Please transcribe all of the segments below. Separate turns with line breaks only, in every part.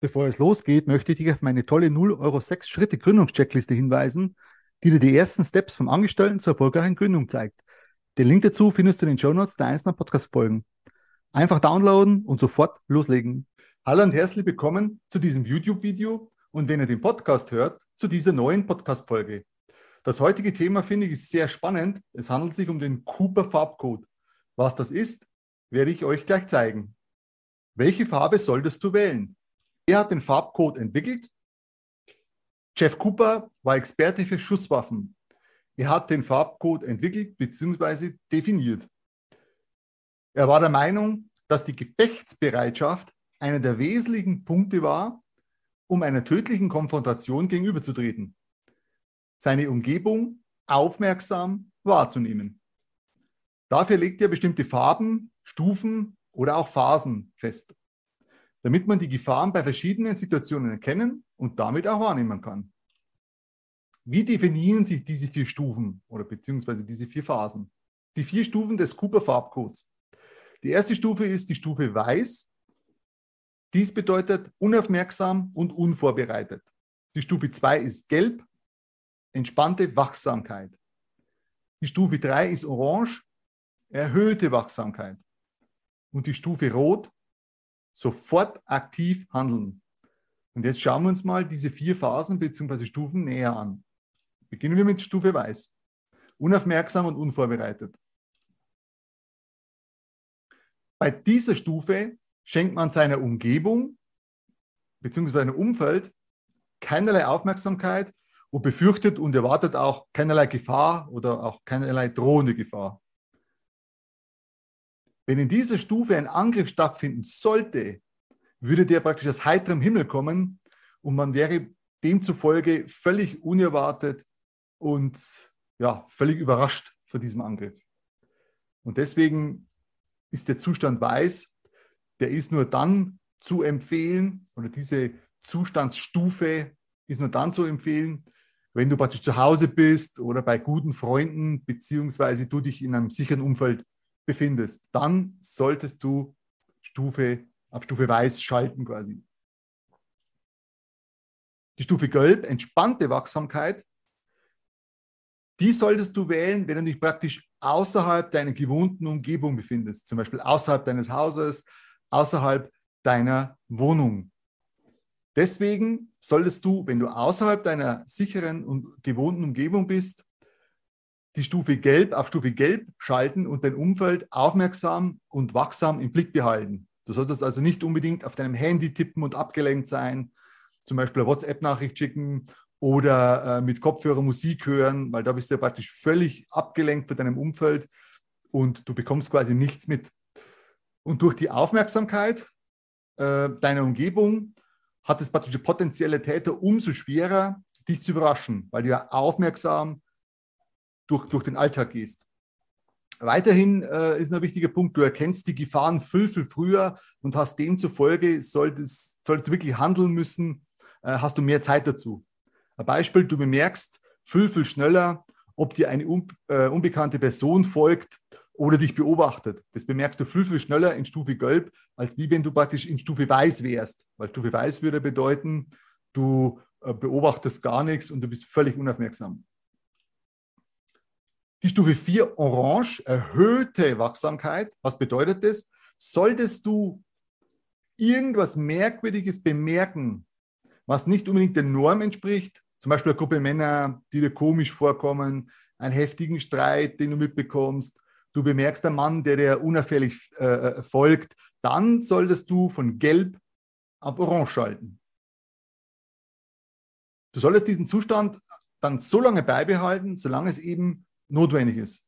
Bevor es losgeht, möchte ich dich auf meine tolle 0 Euro 6 Schritte Gründungscheckliste hinweisen, die dir die ersten Steps vom Angestellten zur erfolgreichen Gründung zeigt. Den Link dazu findest du in den Show Notes der einzelnen Podcast-Folgen. Einfach downloaden und sofort loslegen. Hallo und herzlich willkommen zu diesem YouTube-Video und wenn ihr den Podcast hört, zu dieser neuen Podcast-Folge. Das heutige Thema finde ich sehr spannend. Es handelt sich um den Cooper Farbcode. Was das ist, werde ich euch gleich zeigen. Welche Farbe solltest du wählen? Er hat den Farbcode entwickelt. Jeff Cooper war Experte für Schusswaffen. Er hat den Farbcode entwickelt bzw. definiert. Er war der Meinung, dass die Gefechtsbereitschaft einer der wesentlichen Punkte war, um einer tödlichen Konfrontation gegenüberzutreten. Seine Umgebung aufmerksam wahrzunehmen. Dafür legt er bestimmte Farben, Stufen oder auch Phasen fest damit man die Gefahren bei verschiedenen Situationen erkennen und damit auch wahrnehmen kann. Wie definieren sich diese vier Stufen oder beziehungsweise diese vier Phasen? Die vier Stufen des Cooper-Farbcodes. Die erste Stufe ist die Stufe Weiß. Dies bedeutet unaufmerksam und unvorbereitet. Die Stufe 2 ist Gelb, entspannte Wachsamkeit. Die Stufe 3 ist Orange, erhöhte Wachsamkeit. Und die Stufe Rot sofort aktiv handeln. Und jetzt schauen wir uns mal diese vier Phasen bzw. Stufen näher an. Beginnen wir mit Stufe Weiß. Unaufmerksam und unvorbereitet. Bei dieser Stufe schenkt man seiner Umgebung bzw. seinem Umfeld keinerlei Aufmerksamkeit und befürchtet und erwartet auch keinerlei Gefahr oder auch keinerlei drohende Gefahr. Wenn in dieser Stufe ein Angriff stattfinden sollte, würde der praktisch aus heiterem Himmel kommen und man wäre demzufolge völlig unerwartet und ja, völlig überrascht von diesem Angriff. Und deswegen ist der Zustand weiß, der ist nur dann zu empfehlen oder diese Zustandsstufe ist nur dann zu empfehlen, wenn du praktisch zu Hause bist oder bei guten Freunden, beziehungsweise du dich in einem sicheren Umfeld befindest, dann solltest du Stufe, auf Stufe Weiß schalten quasi. Die Stufe Gelb, entspannte Wachsamkeit, die solltest du wählen, wenn du dich praktisch außerhalb deiner gewohnten Umgebung befindest, zum Beispiel außerhalb deines Hauses, außerhalb deiner Wohnung. Deswegen solltest du, wenn du außerhalb deiner sicheren und gewohnten Umgebung bist, die Stufe Gelb auf Stufe Gelb schalten und dein Umfeld aufmerksam und wachsam im Blick behalten. Du solltest also nicht unbedingt auf deinem Handy tippen und abgelenkt sein, zum Beispiel eine WhatsApp-Nachricht schicken oder äh, mit Kopfhörer Musik hören, weil da bist du ja praktisch völlig abgelenkt von deinem Umfeld und du bekommst quasi nichts mit. Und durch die Aufmerksamkeit äh, deiner Umgebung hat es praktisch potenzielle Täter umso schwerer, dich zu überraschen, weil du ja aufmerksam durch, durch den Alltag gehst. Weiterhin äh, ist ein wichtiger Punkt, du erkennst die Gefahren viel, viel früher und hast demzufolge, solltest, solltest du wirklich handeln müssen, äh, hast du mehr Zeit dazu. Ein Beispiel, du bemerkst viel, viel schneller, ob dir eine un, äh, unbekannte Person folgt oder dich beobachtet. Das bemerkst du viel, viel schneller in Stufe Gelb, als wie wenn du praktisch in Stufe Weiß wärst. Weil Stufe Weiß würde bedeuten, du äh, beobachtest gar nichts und du bist völlig unaufmerksam. Die Stufe 4, Orange, erhöhte Wachsamkeit. Was bedeutet das? Solltest du irgendwas Merkwürdiges bemerken, was nicht unbedingt der Norm entspricht, zum Beispiel eine Gruppe Männer, die dir komisch vorkommen, einen heftigen Streit, den du mitbekommst, du bemerkst einen Mann, der dir unauffällig äh, äh folgt, dann solltest du von Gelb auf Orange schalten. Du solltest diesen Zustand dann so lange beibehalten, solange es eben notwendig ist.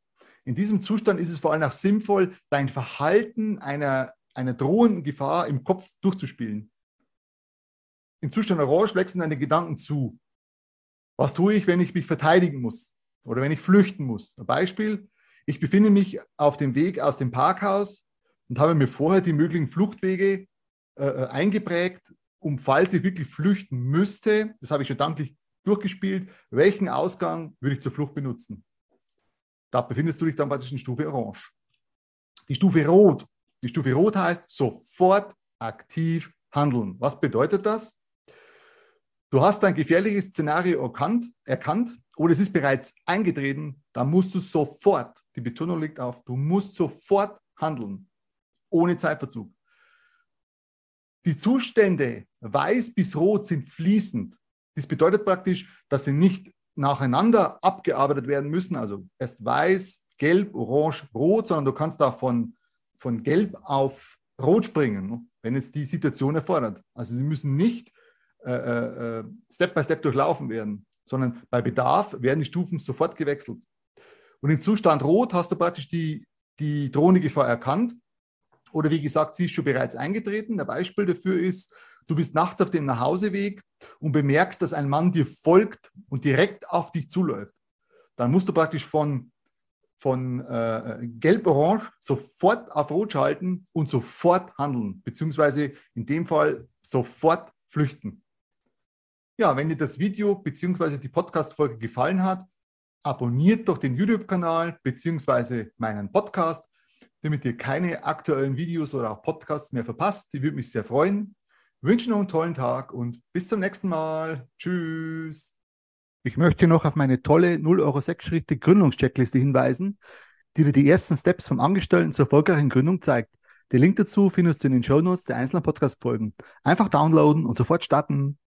In diesem Zustand ist es vor allem auch sinnvoll, dein Verhalten einer, einer drohenden Gefahr im Kopf durchzuspielen. Im Zustand Orange wechseln deine Gedanken zu. Was tue ich, wenn ich mich verteidigen muss oder wenn ich flüchten muss? Ein Beispiel, ich befinde mich auf dem Weg aus dem Parkhaus und habe mir vorher die möglichen Fluchtwege äh, äh eingeprägt, um falls ich wirklich flüchten müsste, das habe ich schon danklich durchgespielt, welchen Ausgang würde ich zur Flucht benutzen? Da befindest du dich dann praktisch in Stufe Orange. Die Stufe Rot. Die Stufe Rot heißt sofort aktiv handeln. Was bedeutet das? Du hast ein gefährliches Szenario erkannt, erkannt oder es ist bereits eingetreten, dann musst du sofort, die Betonung liegt auf, du musst sofort handeln, ohne Zeitverzug. Die Zustände weiß bis rot sind fließend. Das bedeutet praktisch, dass sie nicht nacheinander abgearbeitet werden müssen, also erst weiß, gelb, orange, rot, sondern du kannst da von, von gelb auf rot springen, wenn es die Situation erfordert. Also sie müssen nicht äh, äh, äh, Step by Step durchlaufen werden, sondern bei Bedarf werden die Stufen sofort gewechselt. Und im Zustand Rot hast du praktisch die, die drohende Gefahr erkannt. Oder wie gesagt, sie ist schon bereits eingetreten. Ein Beispiel dafür ist, du bist nachts auf dem Nachhauseweg und bemerkst, dass ein Mann dir folgt und direkt auf dich zuläuft. Dann musst du praktisch von, von äh, gelb-orange sofort auf Rot schalten und sofort handeln, beziehungsweise in dem Fall sofort flüchten. Ja, wenn dir das Video bzw. die Podcast-Folge gefallen hat, abonniert doch den YouTube-Kanal bzw. meinen Podcast, damit ihr keine aktuellen Videos oder auch Podcasts mehr verpasst. Die würde mich sehr freuen. Wünsche noch einen tollen Tag und bis zum nächsten Mal. Tschüss. Ich möchte noch auf meine tolle 0 Euro 6 Schritte Gründungscheckliste hinweisen, die dir die ersten Steps vom Angestellten zur erfolgreichen Gründung zeigt. Den Link dazu findest du in den Shownotes der einzelnen Podcast-Folgen. Einfach downloaden und sofort starten.